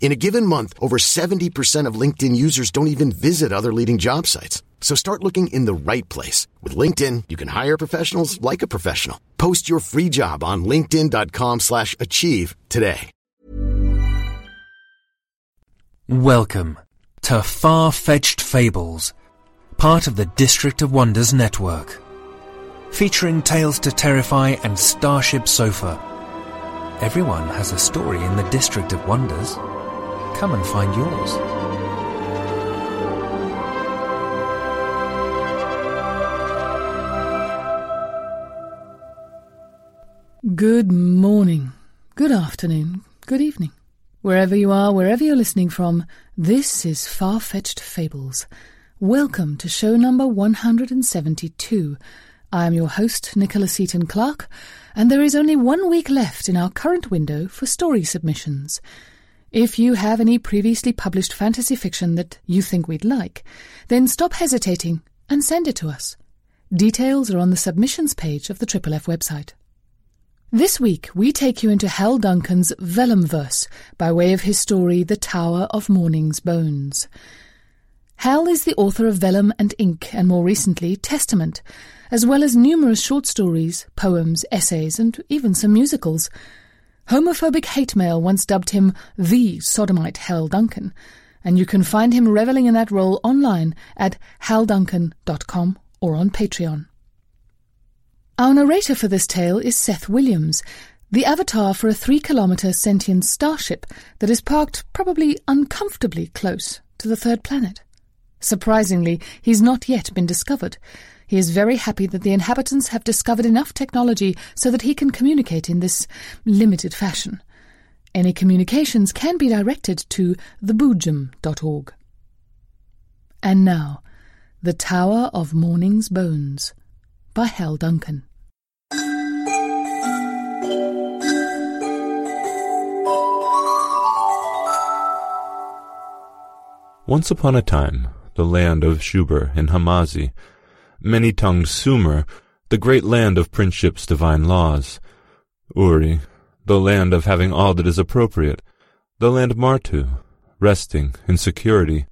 In a given month, over 70% of LinkedIn users don't even visit other leading job sites. So start looking in the right place. With LinkedIn, you can hire professionals like a professional. Post your free job on linkedin.com slash achieve today. Welcome to Far-Fetched Fables, part of the District of Wonders network. Featuring Tales to Terrify and Starship Sofa. Everyone has a story in the District of Wonders. Come and find yours. Good morning, good afternoon, good evening. Wherever you are, wherever you're listening from, this is Far Fetched Fables. Welcome to show number 172. I am your host, Nicholas Seaton Clark, and there is only one week left in our current window for story submissions. If you have any previously published fantasy fiction that you think we'd like, then stop hesitating and send it to us. Details are on the submissions page of the Triple F website. This week, we take you into Hal Duncan's Vellumverse by way of his story The Tower of Morning's Bones. Hal is the author of Vellum and Ink, and more recently, Testament, as well as numerous short stories, poems, essays, and even some musicals. Homophobic hate mail once dubbed him the sodomite Hal Duncan, and you can find him reveling in that role online at halduncan.com or on Patreon. Our narrator for this tale is Seth Williams, the avatar for a three kilometre sentient starship that is parked probably uncomfortably close to the third planet. Surprisingly, he's not yet been discovered. He is very happy that the inhabitants have discovered enough technology so that he can communicate in this limited fashion. Any communications can be directed to theboojum.org. And now, The Tower of Morning's Bones by Hal Duncan. Once upon a time, the land of Shubur and Hamazi, many-tongued Sumer, the great land of Princeship's divine laws, Uri, the land of having all that is appropriate, the land Martu, resting in security,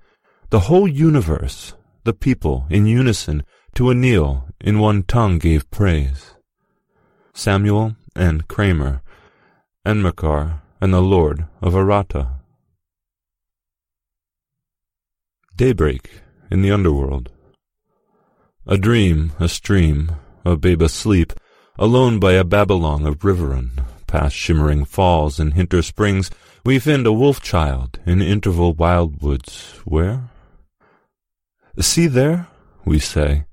the whole universe, the people in unison, to Enlil in one tongue gave praise. Samuel and Kramer, Enmerkar, and the Lord of Aratta. Daybreak in the underworld. A dream, a stream, a babe asleep, alone by a Babylon of Riveron, past shimmering falls and hinter springs, we find a wolf child in interval wildwoods, where? See there, we say,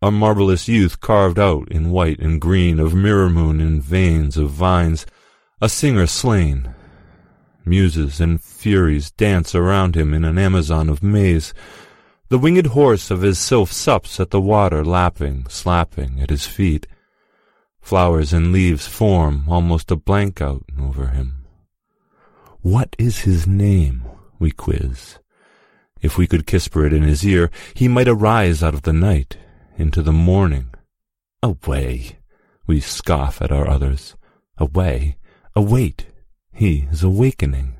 a marvellous youth carved out in white and green of mirror moon in veins of vines, a singer slain. Muses and furies dance around him in an Amazon of maize. The winged horse of his sylph sups at the water, lapping, slapping at his feet. Flowers and leaves form almost a blank out over him. What is his name? we quiz. If we could whisper it in his ear, he might arise out of the night into the morning. Away, we scoff at our others. Away, await, he is awakening.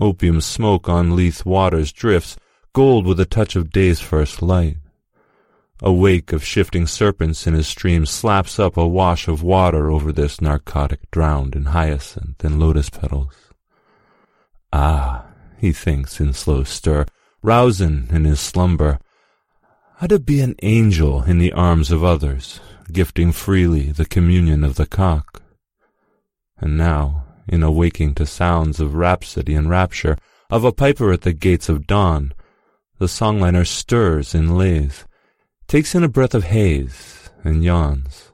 Opium smoke on Lethe waters drifts, gold with a touch of day's first light. A wake of shifting serpents in his stream slaps up a wash of water over this narcotic drowned in hyacinth and lotus petals. Ah, he thinks in slow stir, rousing in his slumber, how to be an angel in the arms of others, gifting freely the communion of the cock. And now, in awaking to sounds of rhapsody and rapture, of a piper at the gates of dawn, the songliner stirs and lays, takes in a breath of haze, and yawns.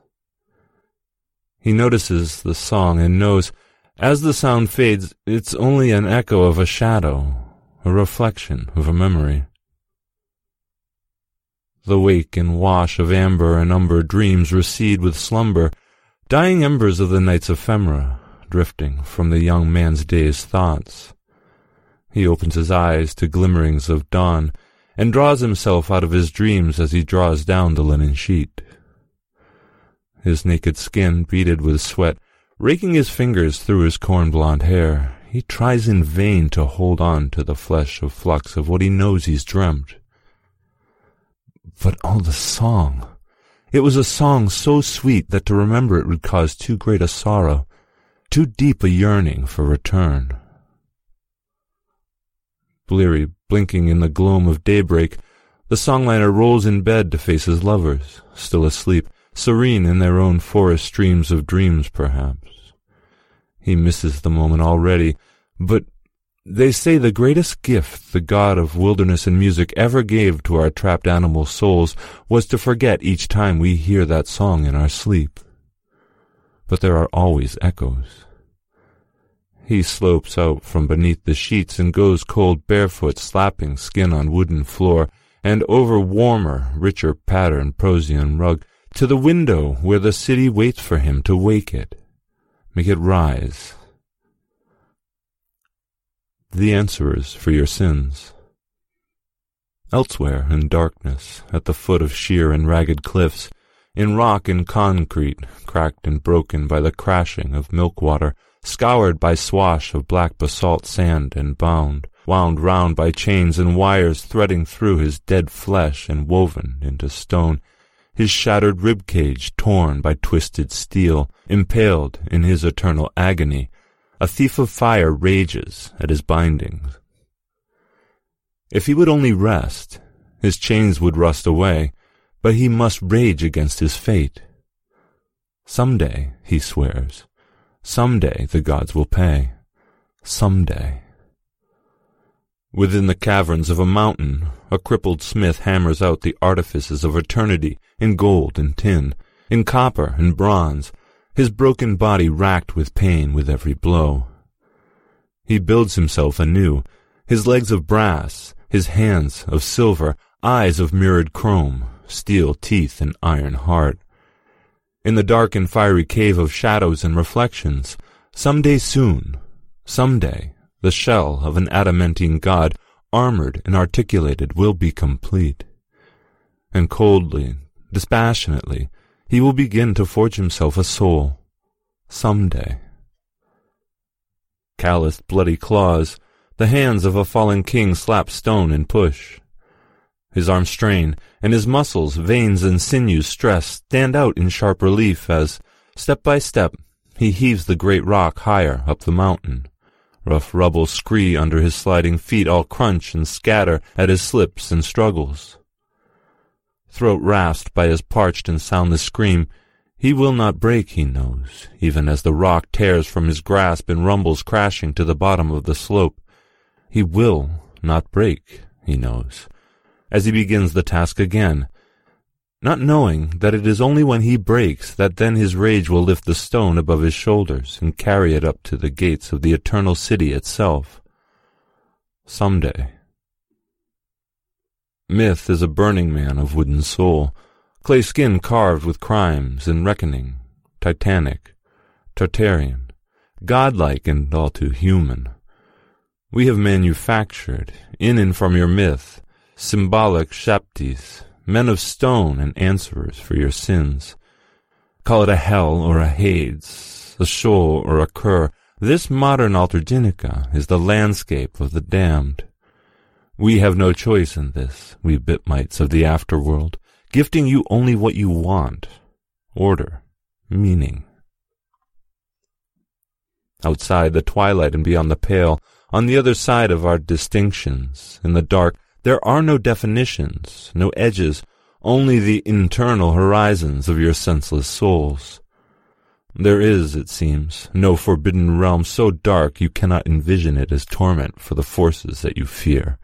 He notices the song and knows, as the sound fades, it's only an echo of a shadow, a reflection of a memory. The wake and wash of amber and umber dreams recede with slumber, dying embers of the night's ephemera, drifting from the young man's day's thoughts. He opens his eyes to glimmerings of dawn, and draws himself out of his dreams as he draws down the linen sheet. His naked skin beaded with sweat, raking his fingers through his corn-blond hair, he tries in vain to hold on to the flesh of flux of what he knows he's dreamt. But oh, the song! It was a song so sweet that to remember it would cause too great a sorrow, too deep a yearning for return. Bleary, blinking in the gloom of daybreak, the songliner rolls in bed to face his lovers, still asleep, serene in their own forest streams of dreams, perhaps. He misses the moment already, but they say the greatest gift the God of wilderness and music ever gave to our trapped animal souls was to forget each time we hear that song in our sleep. But there are always echoes. He slopes out from beneath the sheets and goes cold barefoot, slapping skin on wooden floor, and over warmer, richer pattern Persian rug, to the window where the city waits for him to wake it, make it rise, the answerers for your sins. Elsewhere in darkness, at the foot of sheer and ragged cliffs, in rock and concrete, cracked and broken by the crashing of milk water, scoured by swash of black basalt sand and bound, wound round by chains and wires threading through his dead flesh and woven into stone, his shattered rib cage torn by twisted steel, impaled in his eternal agony, a thief of fire rages at his bindings. If he would only rest, his chains would rust away, but he must rage against his fate. Some day, he swears, some day the gods will pay. Some day. Within the caverns of a mountain, a crippled smith hammers out the artifices of eternity in gold and tin, in copper and bronze, his broken body racked with pain with every blow. He builds himself anew, his legs of brass, his hands of silver, eyes of mirrored chrome, steel teeth and iron heart. In the dark and fiery cave of shadows and reflections, some day soon, some day, the shell of an adamantine god, armored and articulated, will be complete. And coldly, dispassionately, he will begin to forge himself a soul. Some day. Calloused bloody claws, the hands of a fallen king slap stone and push. His arms strain, and his muscles, veins, and sinews stress stand out in sharp relief as, step by step, he heaves the great rock higher up the mountain. Rough rubble scree under his sliding feet all crunch and scatter at his slips and struggles throat rasped by his parched and soundless scream. He will not break, he knows, even as the rock tears from his grasp and rumbles crashing to the bottom of the slope. He will not break, he knows, as he begins the task again, not knowing that it is only when he breaks that then his rage will lift the stone above his shoulders and carry it up to the gates of the eternal city itself. Some day. Myth is a burning man of wooden soul, clay skin carved with crimes and reckoning, titanic, Tartarian, godlike and all too human. We have manufactured, in and from your myth, symbolic Shaktis, men of stone and answerers for your sins. Call it a hell or a Hades, a Sheol or a Kur. This modern Altergenica is the landscape of the damned. We have no choice in this, we bitmites of the afterworld, gifting you only what you want order, meaning. Outside the twilight and beyond the pale, on the other side of our distinctions, in the dark, there are no definitions, no edges, only the internal horizons of your senseless souls. There is, it seems, no forbidden realm so dark you cannot envision it as torment for the forces that you fear.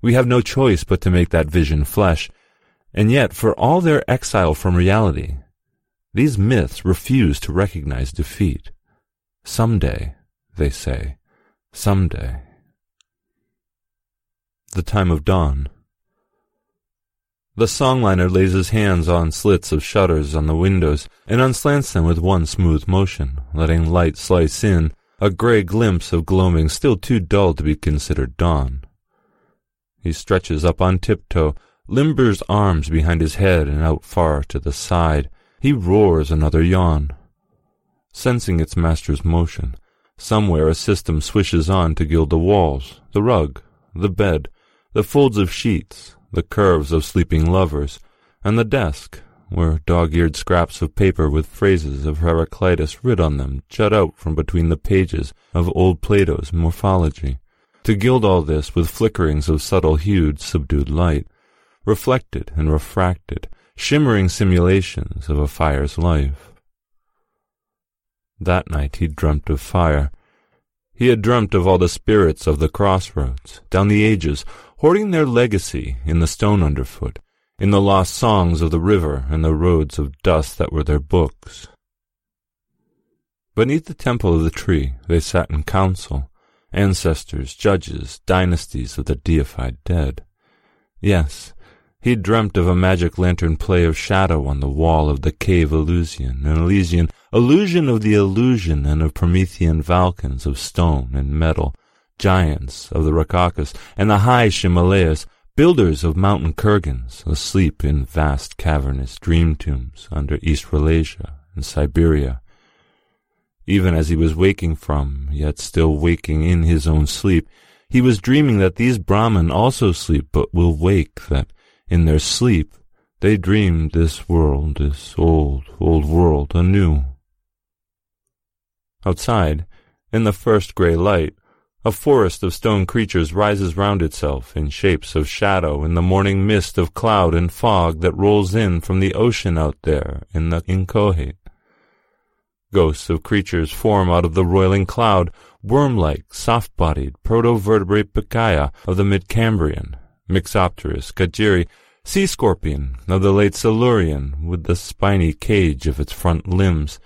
We have no choice but to make that vision flesh, and yet, for all their exile from reality, these myths refuse to recognize defeat. Some day, they say, some day. The time of dawn. The songliner lays his hands on slits of shutters on the windows and unslants them with one smooth motion, letting light slice in, a gray glimpse of gloaming still too dull to be considered dawn. He stretches up on tiptoe, limbers arms behind his head and out far to the side. He roars another yawn. Sensing its master's motion, somewhere a system swishes on to gild the walls, the rug, the bed, the folds of sheets, the curves of sleeping lovers, and the desk, where dog-eared scraps of paper with phrases of Heraclitus writ on them jut out from between the pages of old Plato's Morphology, to gild all this with flickerings of subtle-hued, subdued light, reflected and refracted, shimmering simulations of a fire's life. That night he dreamt of fire. He had dreamt of all the spirits of the crossroads, down the ages, hoarding their legacy in the stone underfoot, in the lost songs of the river and the roads of dust that were their books. Beneath the temple of the tree they sat in council, ancestors, judges, dynasties of the deified dead. Yes, he dreamt of a magic lantern play of shadow on the wall of the cave Elysian, an Elysian illusion of the illusion and of Promethean Vulcans of stone and metal, giants of the Rakshasas and the high Himalayas, builders of mountain kurgans, asleep in vast cavernous dream tombs under East Eurasia and Siberia. Even as he was waking from, yet still waking in his own sleep, he was dreaming that these Brahman also sleep but will wake, that in their sleep they dreamed this world, this old, old world, anew. Outside, in the first grey light, a forest of stone creatures rises round itself in shapes of shadow in the morning mist of cloud and fog that rolls in from the ocean out there in the Inchoate. Ghosts of creatures form out of the roiling cloud, worm-like, soft-bodied, proto-vertebrate Pikaia of the mid-Cambrian, Mixopterus, kiaeri, sea scorpion of the late Silurian with the spiny cage of its front limbs,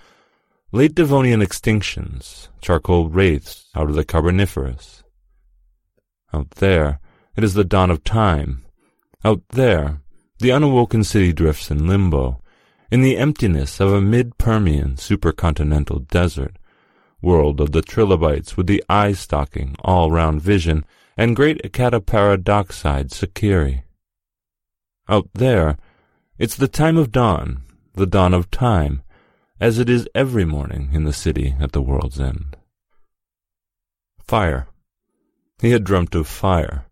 Late Devonian extinctions, charcoal wraiths out of the Carboniferous. Out there, it is the dawn of time. Out there, the unawoken city drifts in limbo, in the emptiness of a mid-Permian supercontinental desert, world of the trilobites with the eye-stalking, all-round vision, and great Acadoparadoxides sacheri. Out there, it's the time of dawn, the dawn of time, as it is every morning in the city at the world's end. Fire. He had dreamt of fire,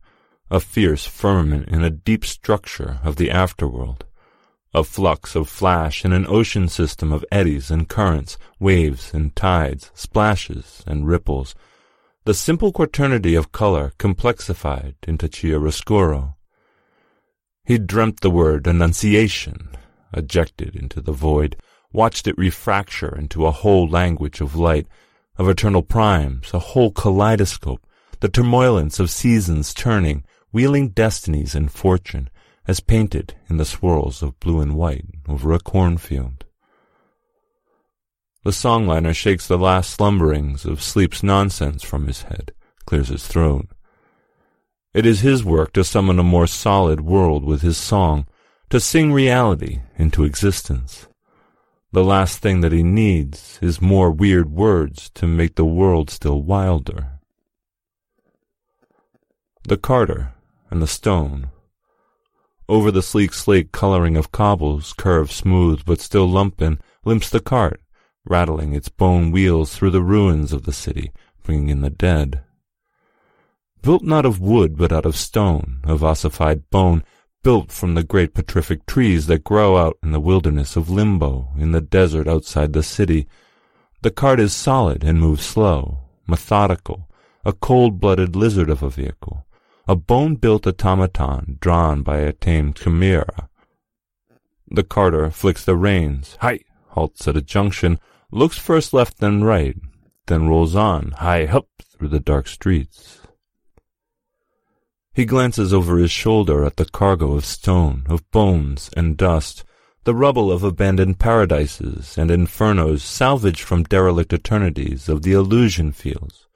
a fierce firmament in a deep structure of the afterworld, a flux of flash in an ocean system of eddies and currents, waves and tides, splashes and ripples, the simple quaternity of color complexified into chiaroscuro. He dreamt the word annunciation, ejected into the void, watched it refracture into a whole language of light, of eternal primes, a whole kaleidoscope, the turmoilance of seasons turning, wheeling destinies and fortune, as painted in the swirls of blue and white over a cornfield. The songliner shakes the last slumberings of sleep's nonsense from his head, clears his throat. It is his work to summon a more solid world with his song, to sing reality into existence. The last thing that he needs is more weird words to make the world still wilder. The carter and the stone. Over the sleek slate coloring of cobbles, curved smooth but still lumpen, limps the cart, rattling its bone wheels through the ruins of the city, bringing in the dead. Built not of wood but out of stone, of ossified bone, built from the great petrific trees that grow out in the wilderness of Limbo, in the desert outside the city. The cart is solid and moves slow, methodical, a cold-blooded lizard of a vehicle, a bone-built automaton drawn by a tamed chimera. The carter flicks the reins. Hi! halts at a junction, looks first left then right, then rolls on, high up through the dark streets. He glances over his shoulder at the cargo of stone, of bones and dust, the rubble of abandoned paradises and infernos salvaged from derelict eternities of the illusion fields,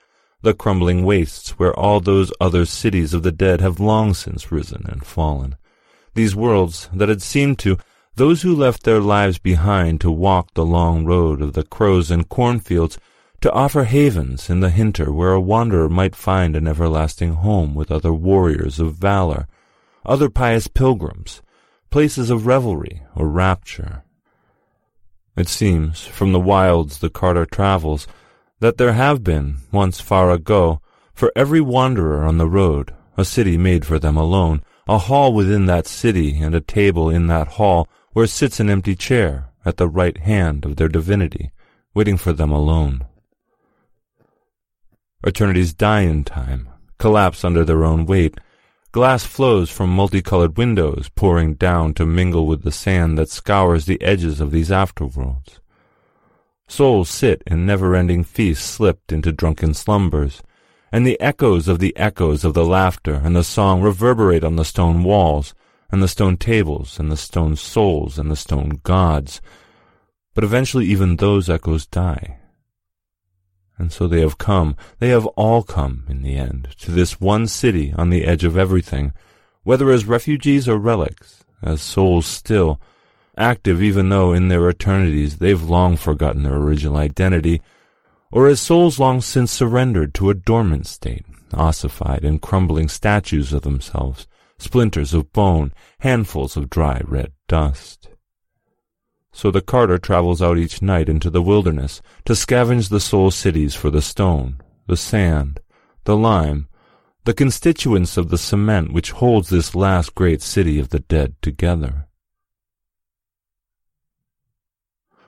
the crumbling wastes where all those other cities of the dead have long since risen and fallen. These worlds that had seemed to those who left their lives behind to walk the long road of the crows and cornfields to offer havens in the hinter where a wanderer might find an everlasting home with other warriors of valor, other pious pilgrims, places of revelry or rapture. It seems, from the wilds the carter travels, that there have been, once far ago, for every wanderer on the road, a city made for them alone, a hall within that city, and a table in that hall, where sits an empty chair at the right hand of their divinity, waiting for them alone. Eternities die in time, collapse under their own weight. Glass flows from multicolored windows, pouring down to mingle with the sand that scours the edges of these afterworlds. Souls sit in never-ending feasts slipped into drunken slumbers, and the echoes of the echoes of the laughter and the song reverberate on the stone walls, and the stone tables, and the stone souls, and the stone gods. But eventually even those echoes die. And so they have come, they have all come, in the end, to this one city on the edge of everything, whether as refugees or relics, as souls still, active even though in their eternities they've long forgotten their original identity, or as souls long since surrendered to a dormant state, ossified and crumbling statues of themselves, splinters of bone, handfuls of dry red dust. So the carter travels out each night into the wilderness to scavenge the soul cities for the stone, the sand, the lime, the constituents of the cement which holds this last great city of the dead together.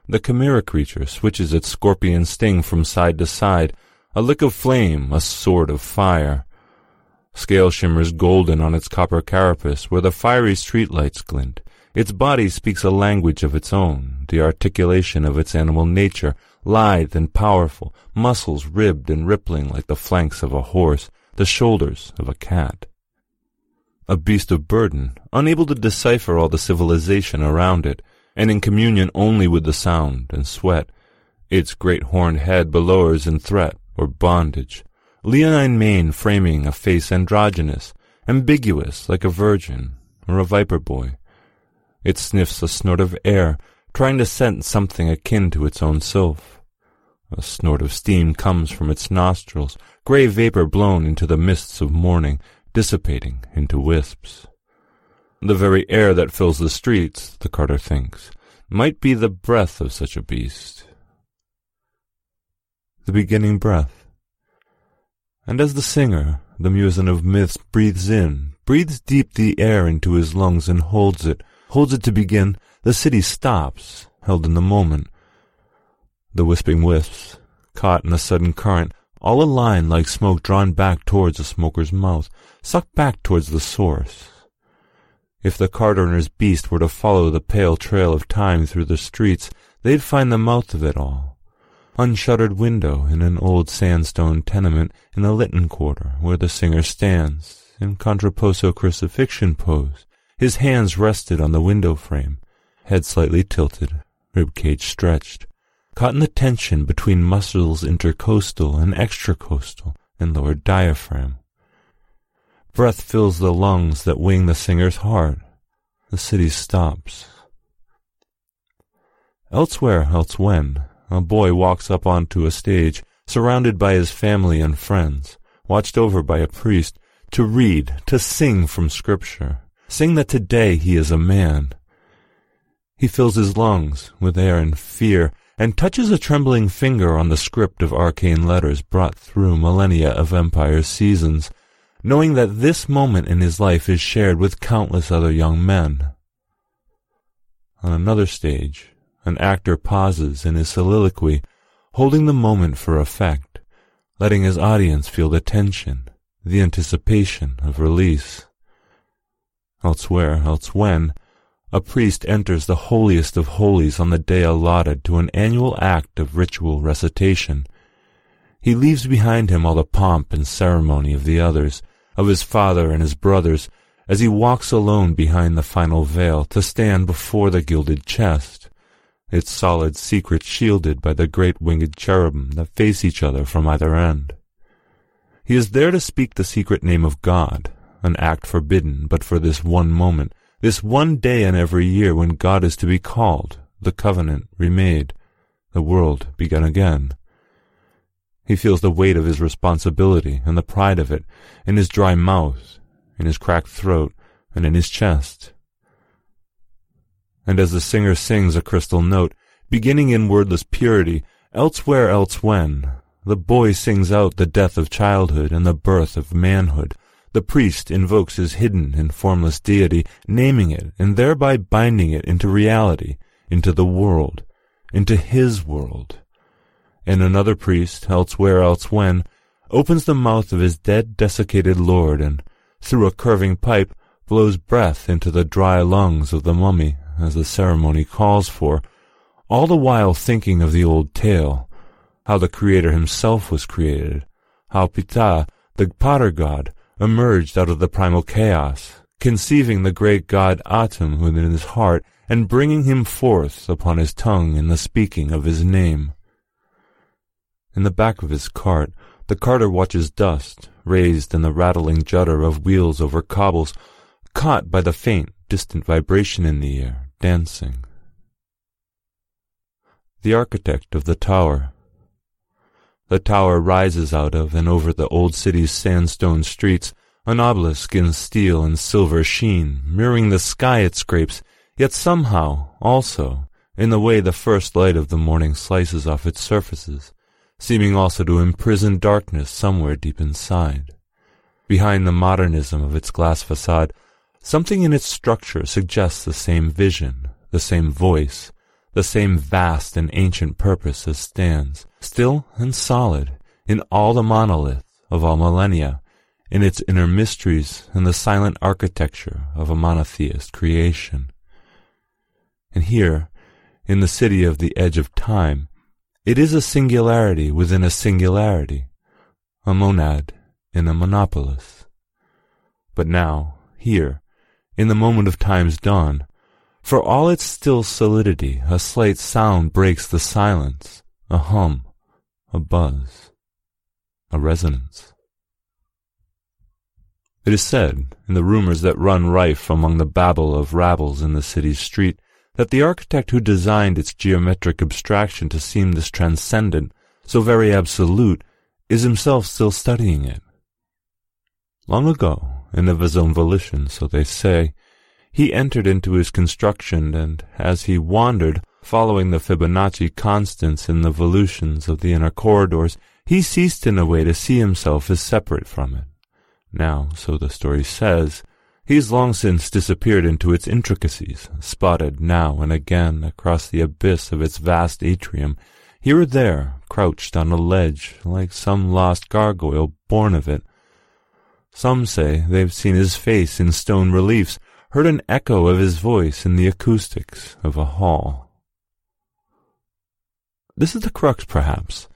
The chimera creature switches its scorpion sting from side to side, a lick of flame, a sword of fire. Scale shimmers golden on its copper carapace where the fiery streetlights glint. Its body speaks a language of its own, the articulation of its animal nature, lithe and powerful, muscles ribbed and rippling like the flanks of a horse, the shoulders of a cat. A beast of burden, unable to decipher all the civilization around it, and in communion only with the sound and sweat. Its great horned head belowers in threat or bondage, leonine mane framing a face androgynous, ambiguous like a virgin or a viper boy. It sniffs a snort of air, trying to scent something akin to its own self. A snort of steam comes from its nostrils, grey vapor blown into the mists of morning, dissipating into wisps. The very air that fills the streets, the carter thinks, might be the breath of such a beast. The beginning breath. And as the singer, the muezzin of myths, breathes in, breathes deep the air into his lungs and holds it, holds it to begin, the city stops, held in the moment. The wisping wisps, caught in a sudden current, all align like smoke drawn back towards a smoker's mouth, sucked back towards the source. If the cart owner's beast were to follow the pale trail of time through the streets, they'd find the mouth of it all. Unshuttered window in an old sandstone tenement in the Lytton quarter, where the singer stands, in contrapposto crucifixion pose, his hands rested on the window frame, head slightly tilted, rib cage stretched, caught in the tension between muscles intercostal and extracostal and lower diaphragm. Breath fills the lungs that wing the singer's heart. The city stops. Elsewhere, elsewhen, a boy walks up onto a stage, surrounded by his family and friends, watched over by a priest, to read, to sing from Scripture, sing that today he is a man. He fills his lungs with air and fear, and touches a trembling finger on the script of arcane letters brought through millennia of empire's seasons, knowing that this moment in his life is shared with countless other young men. On another stage, an actor pauses in his soliloquy, holding the moment for effect, letting his audience feel the tension, the anticipation of release. Elsewhere, elsewhen, a priest enters the holiest of holies on the day allotted to an annual act of ritual recitation. He leaves behind him all the pomp and ceremony of the others, of his father and his brothers, as he walks alone behind the final veil to stand before the gilded chest, its solid secret shielded by the great winged cherubim that face each other from either end. He is there to speak the secret name of God, an act forbidden but for this one moment, this one day in every year when God is to be called, the covenant remade, the world begun again. He feels the weight of his responsibility and the pride of it in his dry mouth in his cracked throat, and in his chest. And as the singer sings a crystal note, beginning in wordless purity, elsewhere else when, the boy sings out the death of childhood and the birth of manhood. The priest invokes his hidden and formless deity, naming it and thereby binding it into reality, into the world, into his world. And another priest, elsewhere else when, opens the mouth of his dead desiccated lord and through a curving pipe, blows breath into the dry lungs of the mummy, as the ceremony calls for, all the while thinking of the old tale, how the Creator himself was created, how Ptah, the potter god, emerged out of the primal chaos, conceiving the great god Atum within his heart, and bringing him forth upon his tongue in the speaking of his name. In the back of his cart, the carter watches dust, raised in the rattling judder of wheels over cobbles, caught by the faint, distant vibration in the air, dancing. The architect of the tower. The tower rises out of and over the old city's sandstone streets, an obelisk in steel and silver sheen, mirroring the sky it scrapes, yet somehow, also, in the way the first light of the morning slices off its surfaces, seeming also to imprison darkness somewhere deep inside. Behind the modernism of its glass facade, something in its structure suggests the same vision, the same voice, the same vast and ancient purpose as stands, still and solid, in all the monolith of all millennia, in its inner mysteries and the silent architecture of a monotheist creation. And here, in the city of the edge of time, it is a singularity within a singularity, a monad in a monopolis. But now, here, in the moment of time's dawn, for all its still solidity, a slight sound breaks the silence, a hum, a buzz, a resonance. It is said, in the rumors that run rife among the babble of rabbles in the city's street, that the architect who designed its geometric abstraction to seem this transcendent, so very absolute, is himself still studying it. Long ago, and of his own volition, so they say, he entered into his construction, and as he wandered, following the Fibonacci constants in the volutions of the inner corridors, he ceased in a way to see himself as separate from it. Now, so the story says, He's long since disappeared into its intricacies, spotted now and again across the abyss of its vast atrium, here or there, crouched on a ledge, like some lost gargoyle born of it. Some say they've seen his face in stone reliefs, heard an echo of his voice in the acoustics of a hall. This is the crux, perhaps,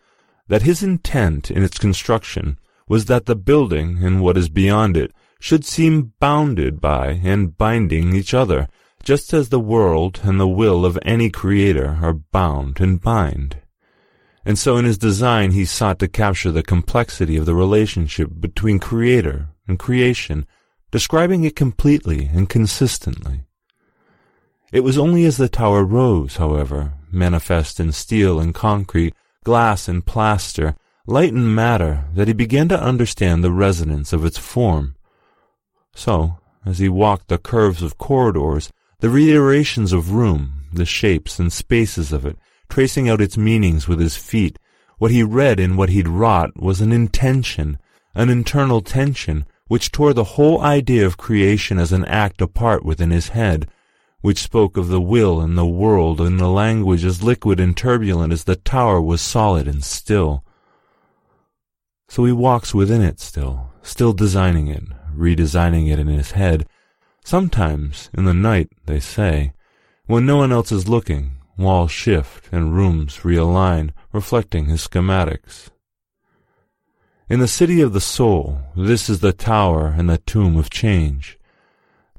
that his intent in its construction was that the building and what is beyond it should seem bounded by and binding each other, just as the world and the will of any creator are bound and bind. And so in his design he sought to capture the complexity of the relationship between creator and creation, describing it completely and consistently. It was only as the tower rose, however, manifest in steel and concrete, glass and plaster, light and matter, that he began to understand the resonance of its form, so, as he walked the curves of corridors, the reiterations of room, the shapes and spaces of it, tracing out its meanings with his feet, what he read in what he'd wrought was an intention, an internal tension, which tore the whole idea of creation as an act apart within his head, which spoke of the will and the world in a language as liquid and turbulent as the tower was solid and still. So he walks within it still, still designing it, redesigning it in his head, Sometimes, in the night, they say, when no one else is looking, walls shift and rooms realign, reflecting his schematics. In the city of the soul, this is the tower and the tomb of change.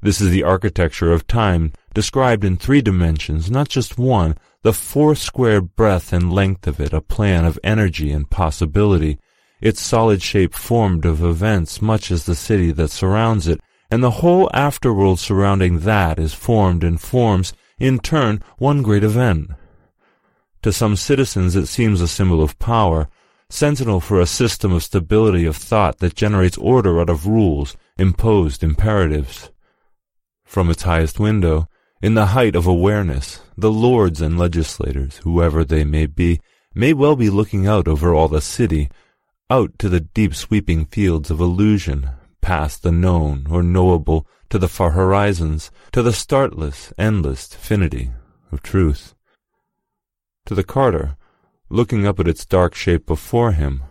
This is the architecture of time described in three dimensions, not just one, the four square breadth and length of it, a plan of energy and possibility, its solid shape formed of events much as the city that surrounds it, and the whole afterworld surrounding that is formed and forms, in turn, one great event. To some citizens it seems a symbol of power, sentinel for a system of stability of thought that generates order out of rules, imposed imperatives. From its highest window, in the height of awareness, the lords and legislators, whoever they may be, may well be looking out over all the city, out to the deep sweeping fields of illusion, past the known or knowable, to the far horizons, to the startless, endless infinity of truth. To the carter, looking up at its dark shape before him,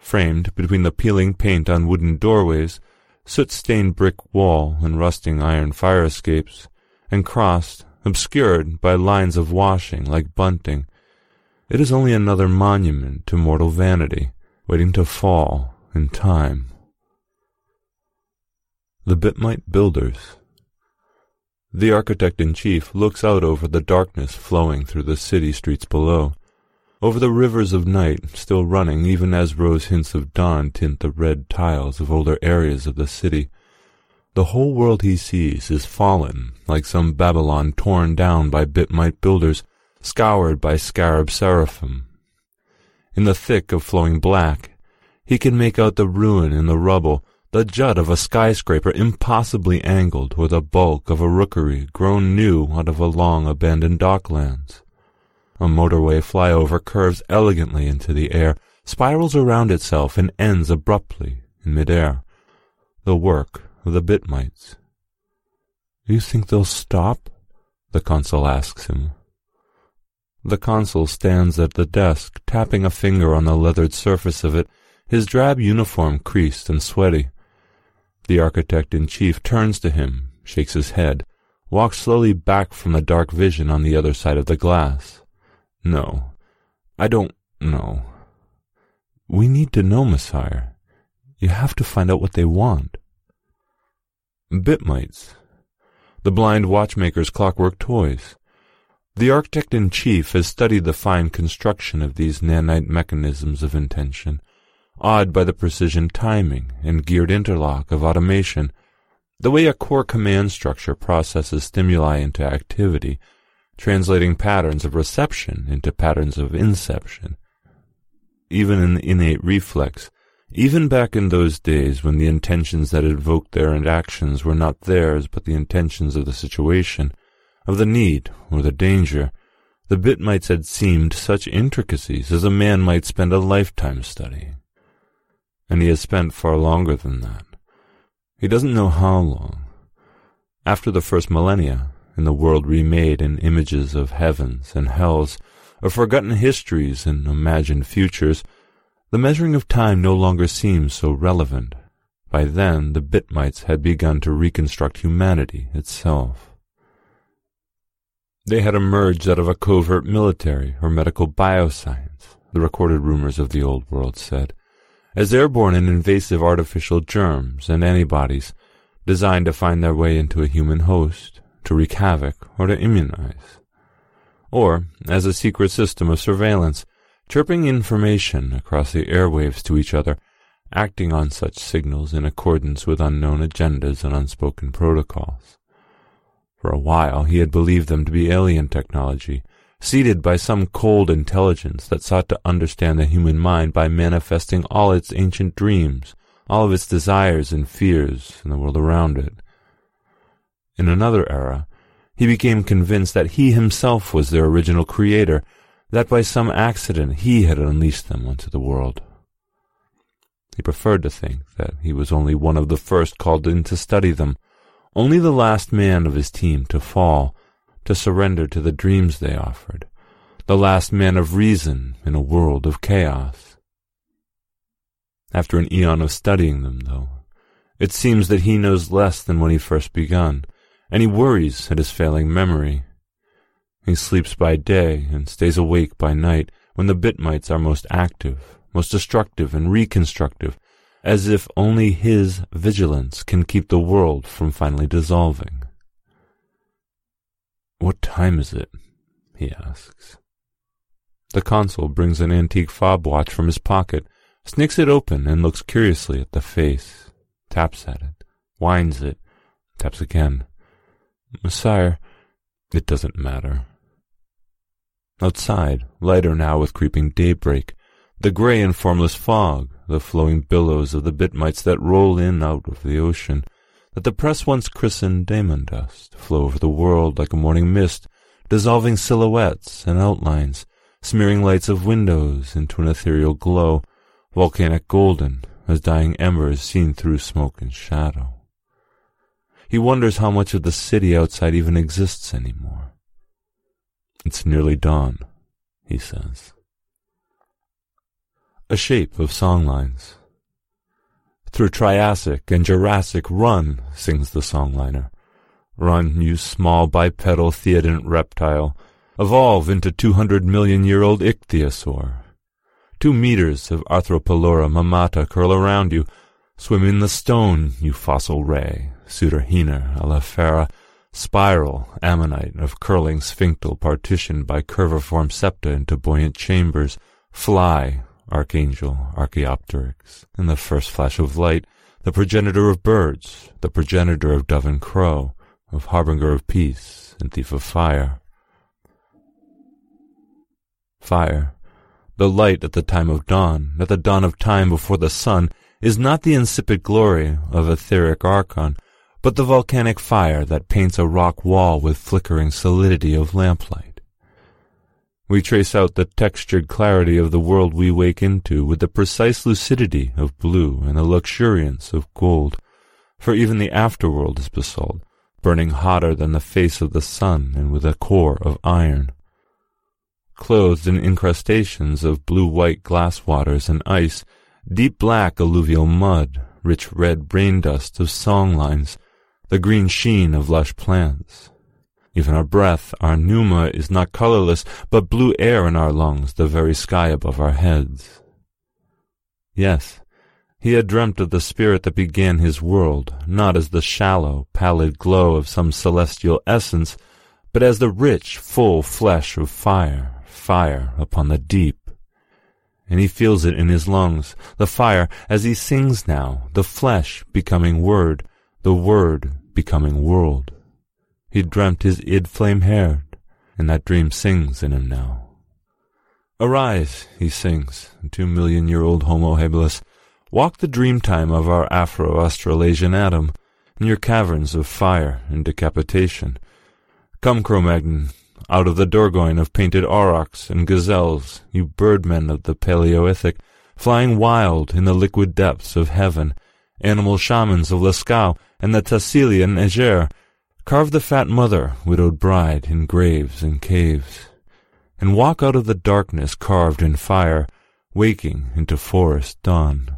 framed between the peeling paint on wooden doorways, soot-stained brick wall and rusting iron fire escapes, and crossed, obscured by lines of washing like bunting. It is only another monument to mortal vanity, waiting to fall in time. The Bitmite Builders The architect-in-chief looks out over the darkness flowing through the city streets below, over the rivers of night still running even as rose hints of dawn tint the red tiles of older areas of the city, the whole world he sees is fallen, like some Babylon torn down by Bitmite builders, scoured by scarab seraphim. In the thick of flowing black, he can make out the ruin in the rubble, the jut of a skyscraper impossibly angled, or the bulk of a rookery grown new out of a long abandoned docklands. A motorway flyover curves elegantly into the air, spirals around itself, and ends abruptly in midair. The work of the Bitmites. You think they'll stop? The consul asks him. The consul stands at the desk, tapping a finger on the leathered surface of it, his drab uniform creased and sweaty. The architect-in-chief turns to him, shakes his head, walks slowly back from the dark vision on the other side of the glass. No, I don't know. We need to know, Messire. You have to find out what they want. Bitmites. The blind watchmaker's clockwork toys. The architect-in-chief has studied the fine construction of these nanite mechanisms of intention, awed by the precision timing and geared interlock of automation, the way a core command structure processes stimuli into activity, translating patterns of reception into patterns of inception. Even an innate reflex, even back in those days when the intentions that evoked their actions were not theirs but the intentions of the situation, of the need or the danger, the Bitmites had seemed such intricacies as a man might spend a lifetime studying. And he has spent far longer than that. He doesn't know how long. After the first millennia, in the world remade in images of heavens and hells, of forgotten histories and imagined futures, the measuring of time no longer seems so relevant. By then, the Bitmites had begun to reconstruct humanity itself. They had emerged out of a covert military or medical bioscience, the recorded rumors of the old world said, as airborne and invasive artificial germs and antibodies designed to find their way into a human host, to wreak havoc, or to immunize. Or as a secret system of surveillance chirping information across the airwaves to each other, acting on such signals in accordance with unknown agendas and unspoken protocols. For a while he had believed them to be alien technology, seeded by some cold intelligence that sought to understand the human mind by manifesting all its ancient dreams, all of its desires and fears in the world around it. In another era, he became convinced that he himself was their original creator, that by some accident he had unleashed them onto the world. He preferred to think that he was only one of the first called in to study them, only the last man of his team to fall, to surrender to the dreams they offered, the last man of reason in a world of chaos. After an eon of studying them, though, It seems that he knows less than when he first begun, and he worries at his failing memory. He sleeps by day and stays awake by night when the bitmites are most active, most destructive and reconstructive, as if only his vigilance can keep the world from finally dissolving. What time is it? he asks. The consul brings an antique fob watch from his pocket, snicks it open, and looks curiously at the face, taps at it, winds it, taps again. Sire, it doesn't matter. Outside, lighter now with creeping daybreak, the grey and formless fog, the flowing billows of the bitmites that roll in out of the ocean, that the press once christened daemon dust, flow over the world like a morning mist, dissolving silhouettes and outlines, smearing lights of windows into an ethereal glow, volcanic golden as dying embers seen through smoke and shadow. He wonders how much of the city outside even exists anymore. It's nearly dawn, he says. A shape of songlines. Through Triassic and Jurassic run, sings the songliner. Run, you small bipedal thecodont reptile. Evolve into two hundred million year old ichthyosaur. Two meters of Arthropleura mammata curl around you. Swim in the stone, you fossil ray. Pseudohiner, Aloefera, spiral, ammonite of curling sphinctal partitioned by curviform septa into buoyant chambers, fly, archangel, Archaeopteryx, in the first flash of light, the progenitor of birds, the progenitor of dove and crow, of harbinger of peace and thief of fire. Fire, the light at the time of dawn, at the dawn of time before the sun, is not the insipid glory of etheric archon, but the volcanic fire that paints a rock wall with flickering solidity of lamplight. We trace out the textured clarity of the world we wake into with the precise lucidity of blue and the luxuriance of gold, for even the afterworld is basalt, burning hotter than the face of the sun and with a core of iron. Clothed in incrustations of blue-white glass waters and ice, deep black alluvial mud, rich red brain dust of song lines, the green sheen of lush plants. Even our breath, our pneuma, is not colorless, but blue air in our lungs, the very sky above our heads. Yes, he had dreamt of the spirit that began his world, not as the shallow, pallid glow of some celestial essence, but as the rich, full flesh of fire, fire upon the deep. And he feels it in his lungs, the fire, as he sings now, the flesh becoming word, the word becoming world. He dreamt his id flame-haired, and that dream sings in him now. Arise, he sings, two million-year-old Homo habilis, walk the dream time of our Afro-Australasian atom in your caverns of fire and decapitation. Come, Cro-Magnon, out of the Dordogne of painted aurochs and gazelles, you birdmen of the Paleolithic, flying wild in the liquid depths of heaven, animal shamans of Lascaux and the Tassili n'Ajjer, carve the fat mother, widowed bride, in graves and caves, and walk out of the darkness carved in fire, waking into forest dawn.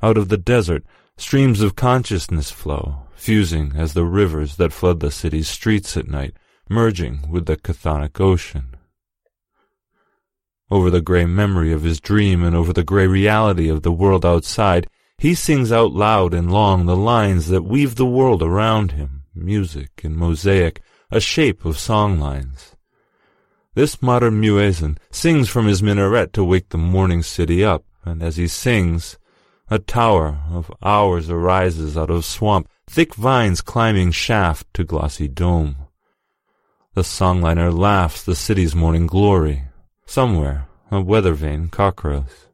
Out of the desert, streams of consciousness flow, fusing as the rivers that flood the city's streets at night, merging with the chthonic ocean. Over the gray memory of his dream and over the gray reality of the world outside, he sings out loud and long the lines that weave the world around him, music and mosaic, a shape of song lines. This modern muezzin sings from his minaret to wake the morning city up, and as he sings, a tower of hours arises out of swamp, thick vines climbing shaft to glossy dome. The songliner laughs the city's morning glory. Somewhere, a weather vane cockcrows.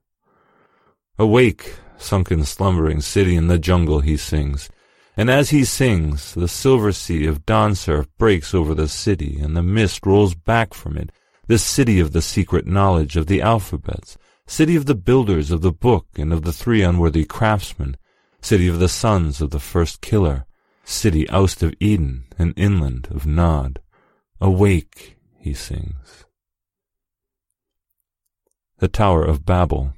Awake, sunken slumbering city in the jungle, he sings. And as he sings, the silver sea of dawn surf breaks over the city, and the mist rolls back from it, this city of the secret knowledge of the alphabets, city of the builders of the book and of the three unworthy craftsmen, city of the sons of the first killer, city oust of Eden and inland of Nod. Awake, he sings. The Tower of Babel.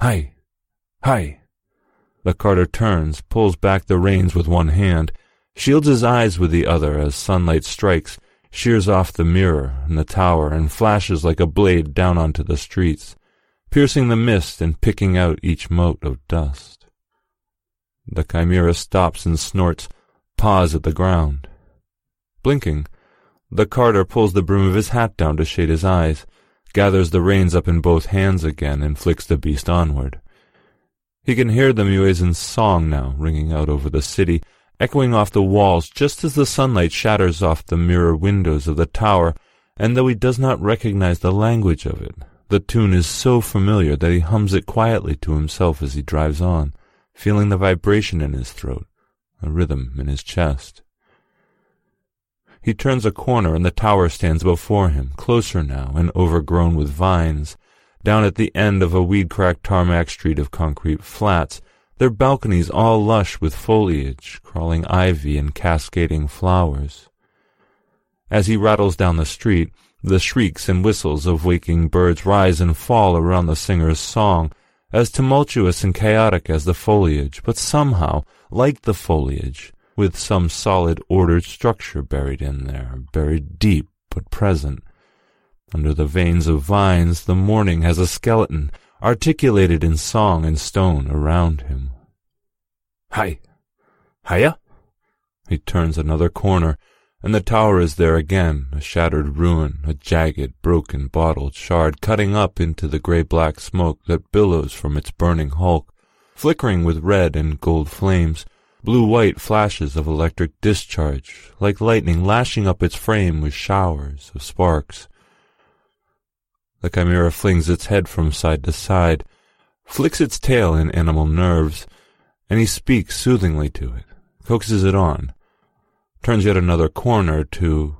Hi, Hi! The carter turns, pulls back the reins with one hand, shields his eyes with the other as sunlight strikes, shears off the mirror in the tower, and flashes like a blade down onto the streets, piercing the mist and picking out each mote of dust. The chimera stops and snorts, paws at the ground. Blinking, the carter pulls the brim of his hat down to shade his eyes, gathers the reins up in both hands again, and flicks the beast onward. He can hear the muezzin's song now ringing out over the city, echoing off the walls just as the sunlight shatters off the mirror windows of the tower, and though he does not recognize the language of it, the tune is so familiar that he hums it quietly to himself as he drives on, feeling the vibration in his throat, a rhythm in his chest. He turns a corner and the tower stands before him, closer now and overgrown with vines. Down at the end of a weed-cracked tarmac street of concrete flats, their balconies all lush with foliage, crawling ivy and cascading flowers. As he rattles down the street, the shrieks and whistles of waking birds rise and fall around the singer's song, as tumultuous and chaotic as the foliage, but somehow, like the foliage, with some solid ordered structure buried in there, buried deep but present. Under the veins of vines the morning has a skeleton, articulated in song and stone around him. Hi! Hiya! He turns another corner, and the tower is there again, a shattered ruin, a jagged, broken, bottled shard cutting up into the grey-black smoke that billows from its burning hulk, flickering with red and gold flames, blue-white flashes of electric discharge, like lightning lashing up its frame with showers of sparks. The chimera flings its head from side to side, flicks its tail in animal nerves, and he speaks soothingly to it, coaxes it on, turns yet another corner to...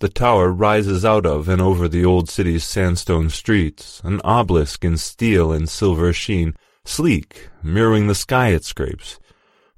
The tower rises out of and over the old city's sandstone streets, an obelisk in steel and silver sheen, sleek, mirroring the sky it scrapes,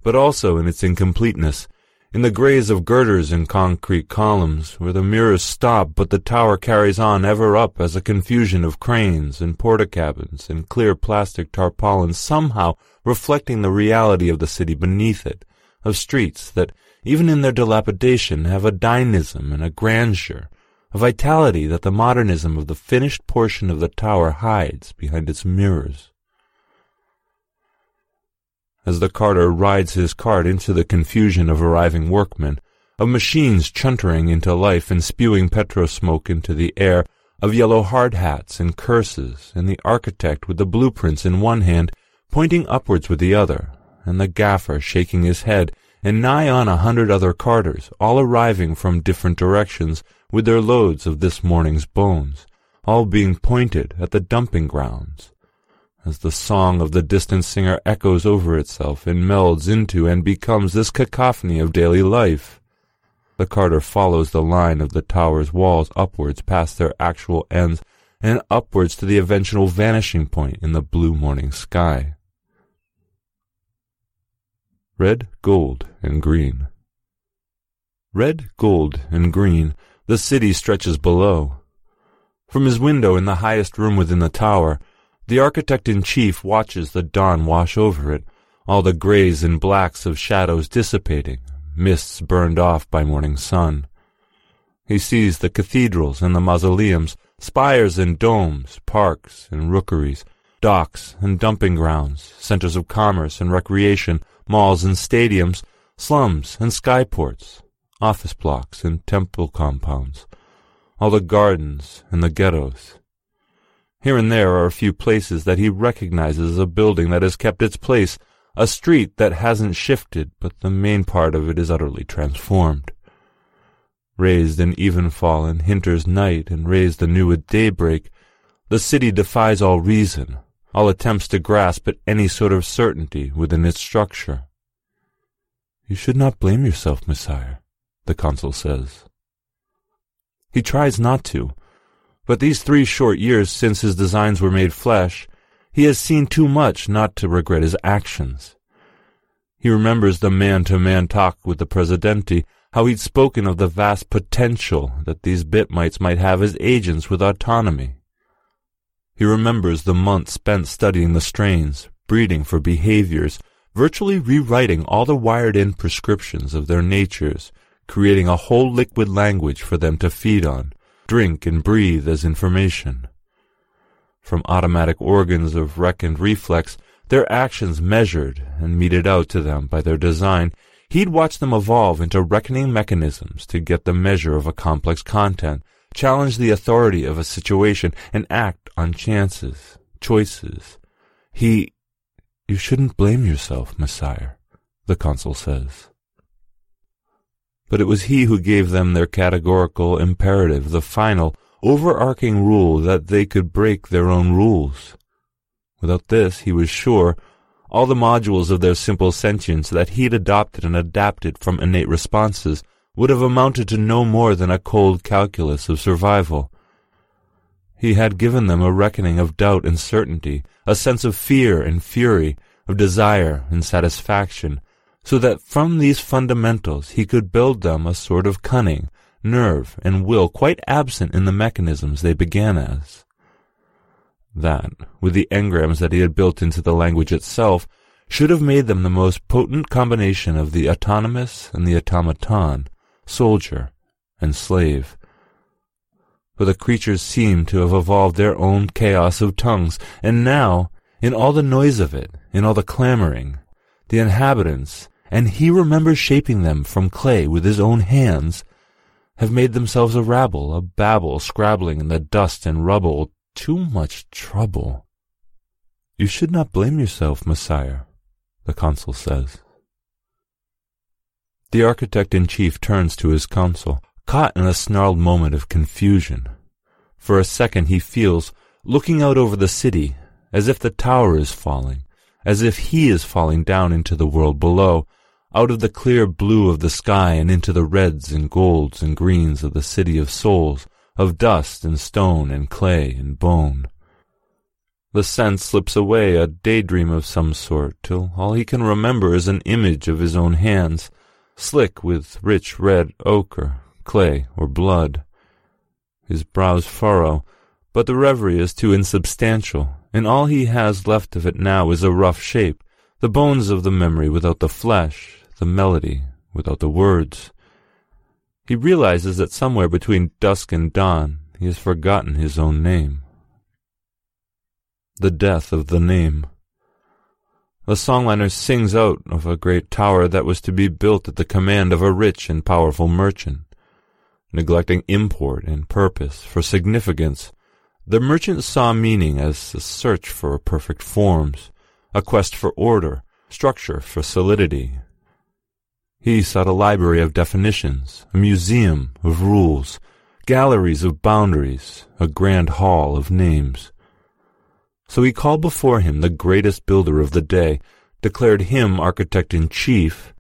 but also in its incompleteness, in the grays of girders and concrete columns, where the mirrors stop but the tower carries on ever up as a confusion of cranes and porta-cabins and clear plastic tarpaulins somehow reflecting the reality of the city beneath it, of streets that, even in their dilapidation, have a dynamism and a grandeur, a vitality that the modernism of the finished portion of the tower hides behind its mirrors as the carter rides his cart into the confusion of arriving workmen, of machines chuntering into life and spewing petro smoke into the air, of yellow hard hats and curses, and the architect with the blueprints in one hand, pointing upwards with the other, and the gaffer shaking his head, and nigh on a hundred other carters, all arriving from different directions with their loads of this morning's bones, all being pointed at the dumping grounds as the song of the distant singer echoes over itself and melds into and becomes this cacophony of daily life. The carter follows the line of the tower's walls upwards past their actual ends and upwards to the eventual vanishing point in the blue morning sky. Red, gold, and green. Red, gold, and green, the city stretches below. From his window in the highest room within the tower, the architect-in-chief watches the dawn wash over it, all the greys and blacks of shadows dissipating, mists burned off by morning sun. He sees the cathedrals and the mausoleums, spires and domes, parks and rookeries, docks and dumping grounds, centers of commerce and recreation, malls and stadiums, slums and skyports, office blocks and temple compounds, all the gardens and the ghettos, here and there are a few places that he recognizes as a building that has kept its place, a street that hasn't shifted, but the main part of it is utterly transformed. Raised and even fallen, hinters night and raised anew at daybreak, the city defies all reason, all attempts to grasp at any sort of certainty within its structure. You should not blame yourself, Messire, the consul says. He tries not to, but these three short years since his designs were made flesh, he has seen too much not to regret his actions. He remembers the man-to-man talk with the Presidente, how he'd spoken of the vast potential that these bitmites might have as agents with autonomy. He remembers the months spent studying the strains, breeding for behaviors, virtually rewriting all the wired-in prescriptions of their natures, creating a whole liquid language for them to feed on, drink and breathe as information. From automatic organs of reckoned reflex, their actions measured and meted out to them by their design, he'd watch them evolve into reckoning mechanisms to get the measure of a complex content, challenge the authority of a situation, and act on chances, choices. He, you shouldn't blame yourself, Messire, the consul says. But it was he who gave them their categorical imperative, the final, overarching rule that they could break their own rules. Without this, he was sure, all the modules of their simple sentience that he'd adopted and adapted from innate responses would have amounted to no more than a cold calculus of survival. He had given them a reckoning of doubt and certainty, a sense of fear and fury, of desire and satisfaction, so that from these fundamentals he could build them a sort of cunning, nerve, and will quite absent in the mechanisms they began as. That, with the engrams that he had built into the language itself, should have made them the most potent combination of the autonomous and the automaton, soldier and slave. For the creatures seemed to have evolved their own chaos of tongues, and now, in all the noise of it, in all the clamoring, the inhabitants, and he remembers shaping them from clay with his own hands, have made themselves a rabble, a babble, scrabbling in the dust and rubble. Too much trouble. You should not blame yourself, Messire, the consul says. The architect-in-chief turns to his consul, caught in a snarled moment of confusion. For a second he feels, looking out over the city, as if the tower is falling, as if he is falling down into the world below, out of the clear blue of the sky and into the reds and golds and greens of the city of souls, of dust and stone and clay and bone. The sense slips away, a daydream of some sort, till all he can remember is an image of his own hands, slick with rich red ochre, clay, or blood. His brows furrow, but the reverie is too insubstantial, and all he has left of it now is a rough shape, the bones of the memory without the flesh, the melody without the words. He realizes that somewhere between dusk and dawn he has forgotten his own name. The death of the name. The songliner sings out of a great tower that was to be built at the command of a rich and powerful merchant. Neglecting import and purpose for significance, the merchant saw meaning as a search for perfect forms, a quest for order, structure for solidity, he sought a library of definitions, a museum of rules, galleries of boundaries, a grand hall of names. So he called before him the greatest builder of the day, declared him architect-in-chief,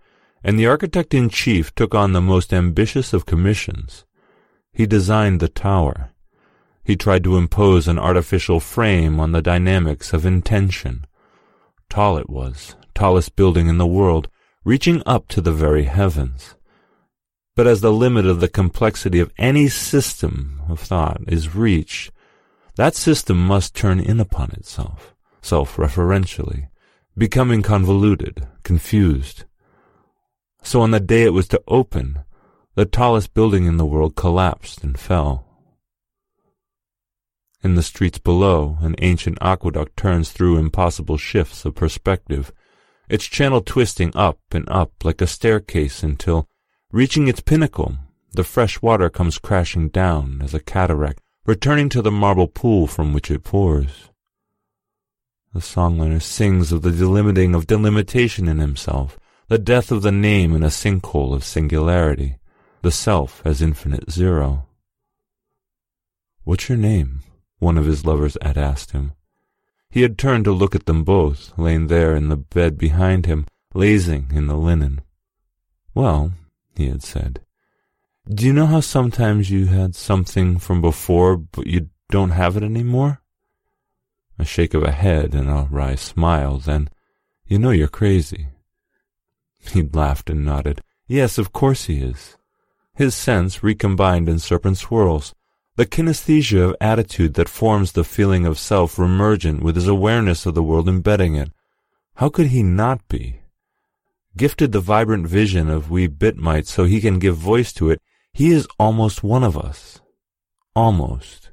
and the architect-in-chief took on the most ambitious of commissions. He designed the tower. He tried to impose an artificial frame on the dynamics of intention. Tall it was, tallest building in the world, reaching up to the very heavens. But as the limit of the complexity of any system of thought is reached, that system must turn in upon itself, self-referentially, becoming convoluted, confused. So on the day it was to open, the tallest building in the world collapsed and fell. In the streets below, an ancient aqueduct turns through impossible shifts of perspective, its channel twisting up and up like a staircase until, reaching its pinnacle, the fresh water comes crashing down as a cataract, returning to the marble pool from which it pours. The songliner sings of the delimiting of delimitation in himself, the death of the name in a sinkhole of singularity, the self as infinite zero. What's your name? one of his lovers had asked him. He had turned to look at them both, laying there in the bed behind him, lazing in the linen. Well, he had said, do you know how sometimes you had something from before, but you don't have it any more? A shake of a head and a wry smile, then, you know you're crazy. He laughed and nodded. Yes, of course he is. His sense recombined in serpent swirls, the kinesthesia of attitude that forms the feeling of self remergent with his awareness of the world embedding it. How could he not be? Gifted the vibrant vision of we bitmites so he can give voice to it, he is almost one of us. Almost.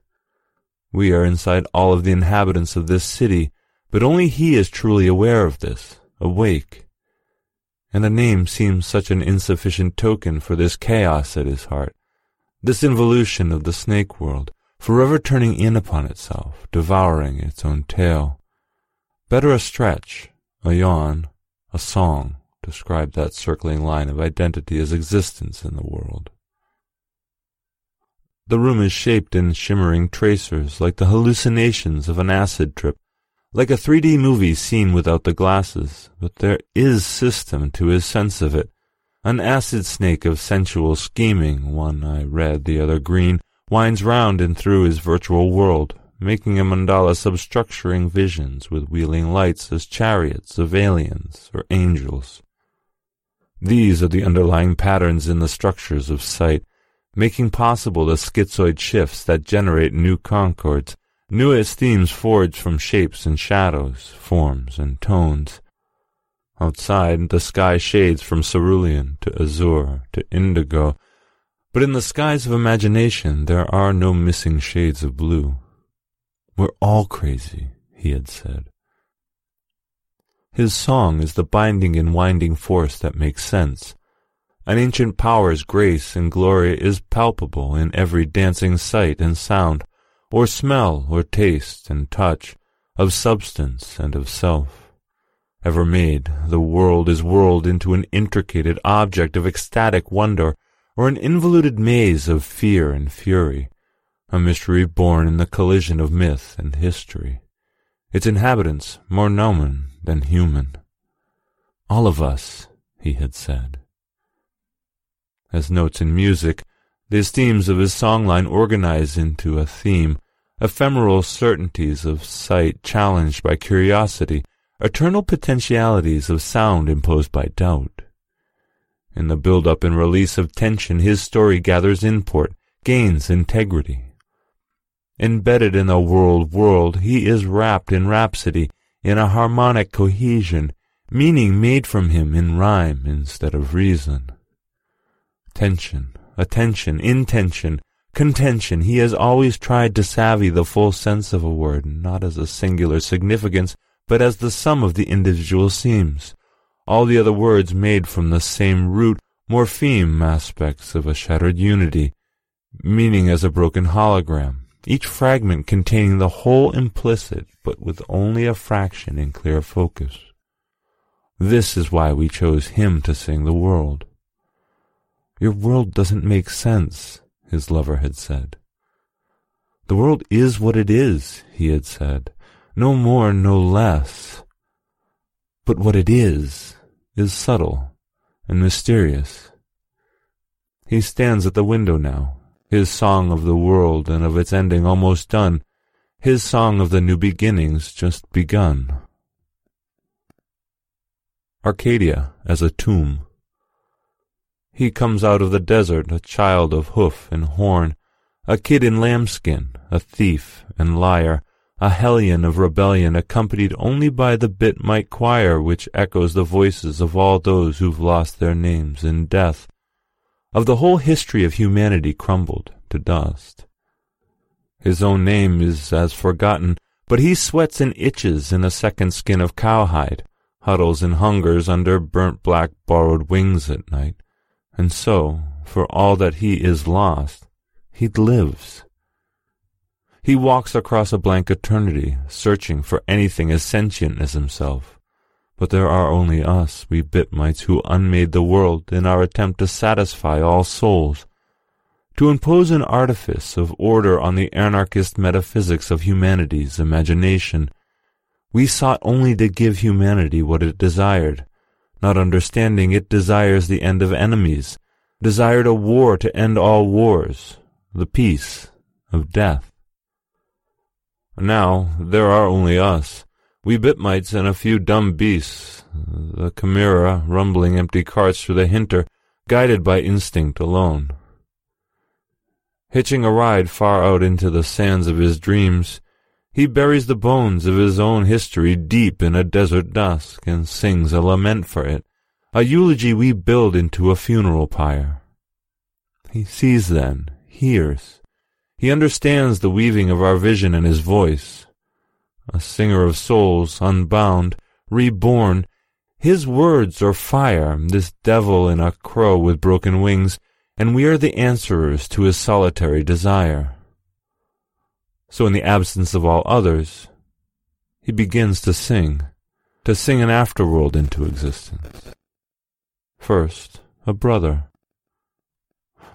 We are inside all of the inhabitants of this city, but only he is truly aware of this, awake. And a name seems such an insufficient token for this chaos at his heart, this involution of the snake world, forever turning in upon itself, devouring its own tail. Better a stretch, a yawn, a song, describe that circling line of identity as existence in the world. The room is shaped in shimmering tracers, like the hallucinations of an acid trip, like a 3D movie seen without the glasses, but there is system to his sense of it. An acid snake of sensual scheming, one I read the other green, winds round and through his virtual world, making a mandala substructuring visions with wheeling lights as chariots of aliens or angels. These are the underlying patterns in the structures of sight, making possible the schizoid shifts that generate new concords, new esteems forged from shapes and shadows, forms and tones. Outside, the sky shades from cerulean to azure to indigo, but in the skies of imagination there are no missing shades of blue. We're all crazy, he had said. His song is the binding and winding force that makes sense, an ancient power's grace and glory is palpable in every dancing sight and sound, or smell or taste and touch, of substance and of self. Ever made, the world is whirled into an intricated object of ecstatic wonder, or an involuted maze of fear and fury, a mystery born in the collision of myth and history, its inhabitants more nomen than human. All of us, he had said. As notes in music, these themes of his songline organize into a theme, ephemeral certainties of sight challenged by curiosity, eternal potentialities of sound imposed by doubt. In the build-up and release of tension, his story gathers import, gains integrity. Embedded in a world world, he is wrapped in rhapsody, in a harmonic cohesion, meaning made from him in rhyme instead of reason tension, attention, intention, contention. He has always tried to savvy the full sense of a word, not as a singular significance, but as the sum of the individual seems. All the other words made from the same root, morpheme aspects of a shattered unity, meaning as a broken hologram, each fragment containing the whole implicit, but with only a fraction in clear focus. This is why we chose him to sing the world. Your world doesn't make sense, his lover had said. The world is what it is, he had said, no more, no less. But what it is, is subtle and mysterious. He stands at the window now, his song of the world and of its ending almost done, his song of the new beginnings just begun. Arcadia as a tomb. He comes out of the desert, a child of hoof and horn, a kid in lambskin, a thief and liar, a hellion of rebellion accompanied only by the bitmite choir which echoes the voices of all those who've lost their names in death, of the whole history of humanity crumbled to dust. His own name is as forgotten, but he sweats and itches in a second skin of cowhide, huddles and hungers under burnt black borrowed wings at night. And so, for all that he is lost, he lives. He walks across a blank eternity, searching for anything as sentient as himself. But there are only us, we bitmites, who unmade the world in our attempt to satisfy all souls, to impose an artifice of order on the anarchist metaphysics of humanity's imagination. We sought only to give humanity what it desired, not understanding it desires the end of enemies, desired a war to end all wars, the peace of death. Now there are only us, we bitmites and a few dumb beasts, the chimera rumbling empty carts through the hinter, guided by instinct alone. Hitching a ride far out into the sands of his dreams, he buries the bones of his own history deep in a desert dusk and sings a lament for it, a eulogy we build into a funeral pyre. He sees then, hears. He understands the weaving of our vision in his voice. A singer of souls, unbound, reborn, his words are fire, this devil in a crow with broken wings, and we are the answerers to his solitary desire. So in the absence of all others, he begins to sing, to sing an afterworld into existence. First, a brother.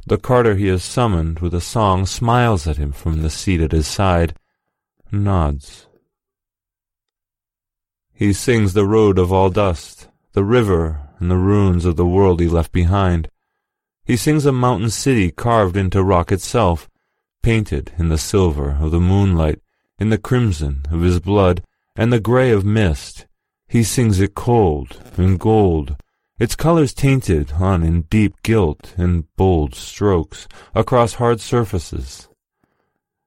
The carter he has summoned with a song smiles at him from the seat at his side, nods. He sings the road of all dust, the river, and the ruins of the world he left behind. He sings a mountain city carved into rock itself, painted in the silver of the moonlight, in the crimson of his blood, and the grey of mist. He sings it cold and gold, its colors tainted on in deep gilt and bold strokes across hard surfaces.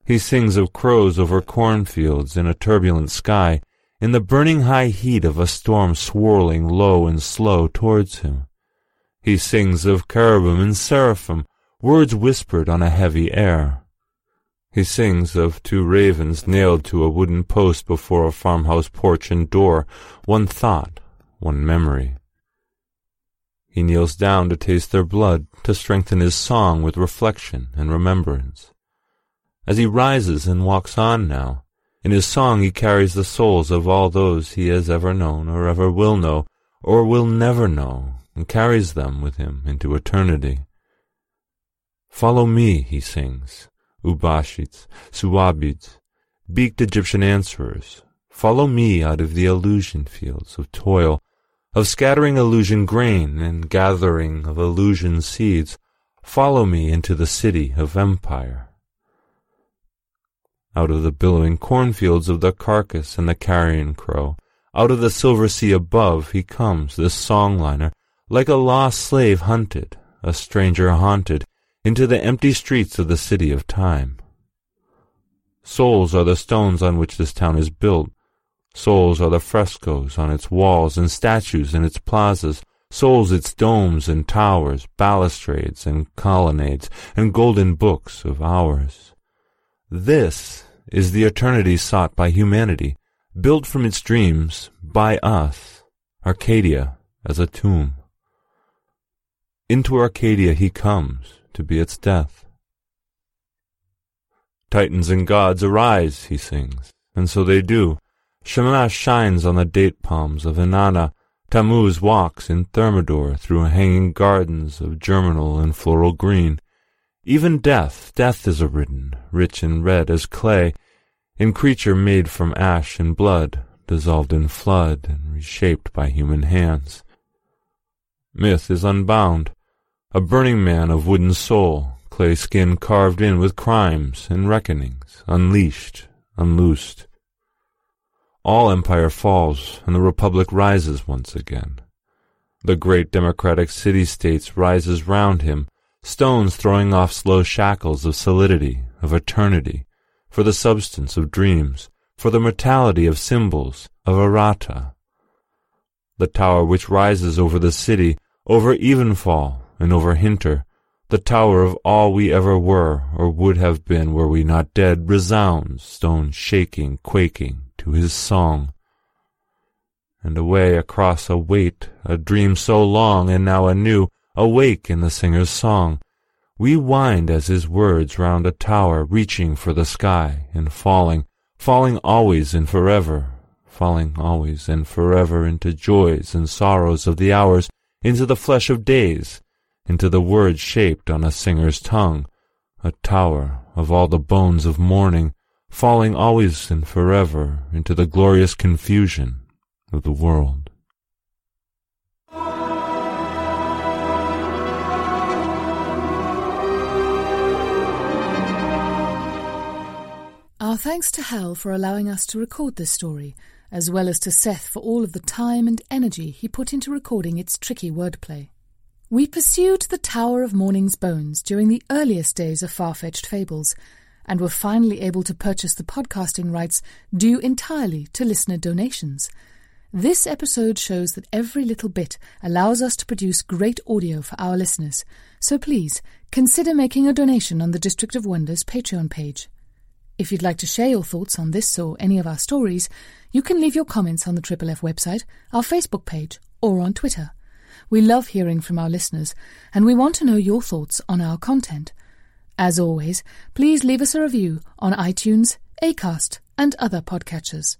He sings of crows over cornfields in a turbulent sky, in the burning high heat of a storm swirling low and slow towards him. He sings of cherubim and seraphim, words whispered on a heavy air. He sings of two ravens nailed to a wooden post before a farmhouse porch and door, one thought, one memory. He kneels down to taste their blood, to strengthen his song with reflection and remembrance. As he rises and walks on now, in his song he carries the souls of all those he has ever known or ever will know or will never know, and carries them with him into eternity. Follow me, he sings, Ushabtis, Shawabtis, beaked Egyptian answerers, follow me out of the illusion fields of toil, of scattering illusion grain and gathering of illusion seeds, follow me into the city of empire. Out of the billowing cornfields of the carcass and the carrion crow, out of the silver sea above, he comes, this songliner, like a lost slave hunted, a stranger haunted, into the empty streets of the city of time. Souls are the stones on which this town is built. Souls are the frescoes on its walls and statues in its plazas. Souls its domes and towers, balustrades and colonnades, and golden books of hours. This is the eternity sought by humanity, built from its dreams by us, Arcadia as a tomb. Into Arcadia he comes, to be its death. Titans and gods arise, he sings, and so they do. Shamash shines on the date palms of Inanna. Tammuz walks in Thermidor through hanging gardens of germinal and floral green. Even death, death is arisen, rich and red as clay, in creature made from ash and blood, dissolved in flood and reshaped by human hands. Myth is unbound, a burning man of wooden soul, clay skin carved in with crimes and reckonings, unleashed, unloosed. All empire falls, and the republic rises once again. The great democratic city-states rises round him, stones throwing off slow shackles of solidity, of eternity, for the substance of dreams, for the mortality of symbols, of errata. The tower which rises over the city, over Evenfall, and over Hinter, the tower of all we ever were or would have been were we not dead, resounds, stone shaking, quaking, to his song. And away across a weight, a dream so long and now anew, awake in the singer's song, we wind as his words round a tower, reaching for the sky and falling, falling always and forever, falling always and forever into joys and sorrows of the hours, into the flesh of days, into the words shaped on a singer's tongue, a tower of all the bones of morning, falling always and forever into the glorious confusion of the world. Our thanks to Hal for allowing us to record this story, as well as to Seth for all of the time and energy he put into recording its tricky wordplay. We pursued the Tower of Morning's bones during the earliest days of far-fetched fables, and were finally able to purchase the podcasting rights due entirely to listener donations. This episode shows that every little bit allows us to produce great audio for our listeners, so please consider making a donation on the District of Wonders Patreon page. If you'd like to share your thoughts on this or any of our stories, you can leave your comments on the Triple F website, our Facebook page, or on Twitter. We love hearing from our listeners, and we want to know your thoughts on our content. As always, please leave us a review on iTunes, Acast, and other podcatchers.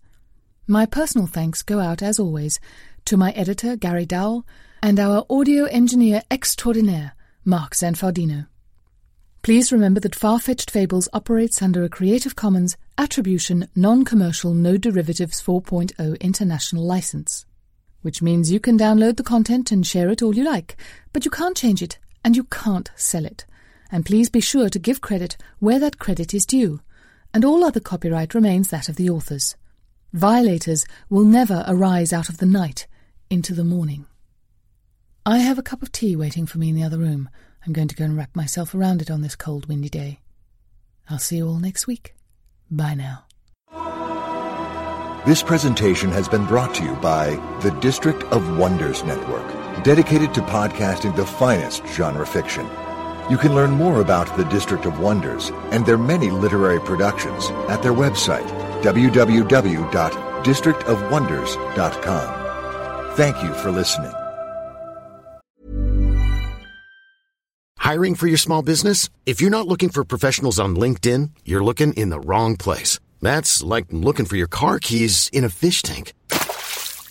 My personal thanks go out, as always, to my editor, Gary Dowell, and our audio engineer extraordinaire, Mark Zanfardino. Please remember that Far-Fetched Fables operates under a Creative Commons Attribution Non-Commercial No Derivatives 4.0 International License which means you can download the content and share it all you like, but you can't change it and you can't sell it. And please be sure to give credit where that credit is due, and all other copyright remains that of the authors. Violators will never arise out of the night into the morning. I have a cup of tea waiting for me in the other room. I'm going to go and wrap myself around it on this cold, windy day. I'll see you all next week. Bye now. This presentation has been brought to you by the District of Wonders Network, dedicated to podcasting the finest genre fiction. You can learn more about the District of Wonders and their many literary productions at their website, www.districtofwonders.com. Thank you for listening. Hiring for your small business? If you're not looking for professionals on LinkedIn, you're looking in the wrong place. That's like looking for your car keys in a fish tank.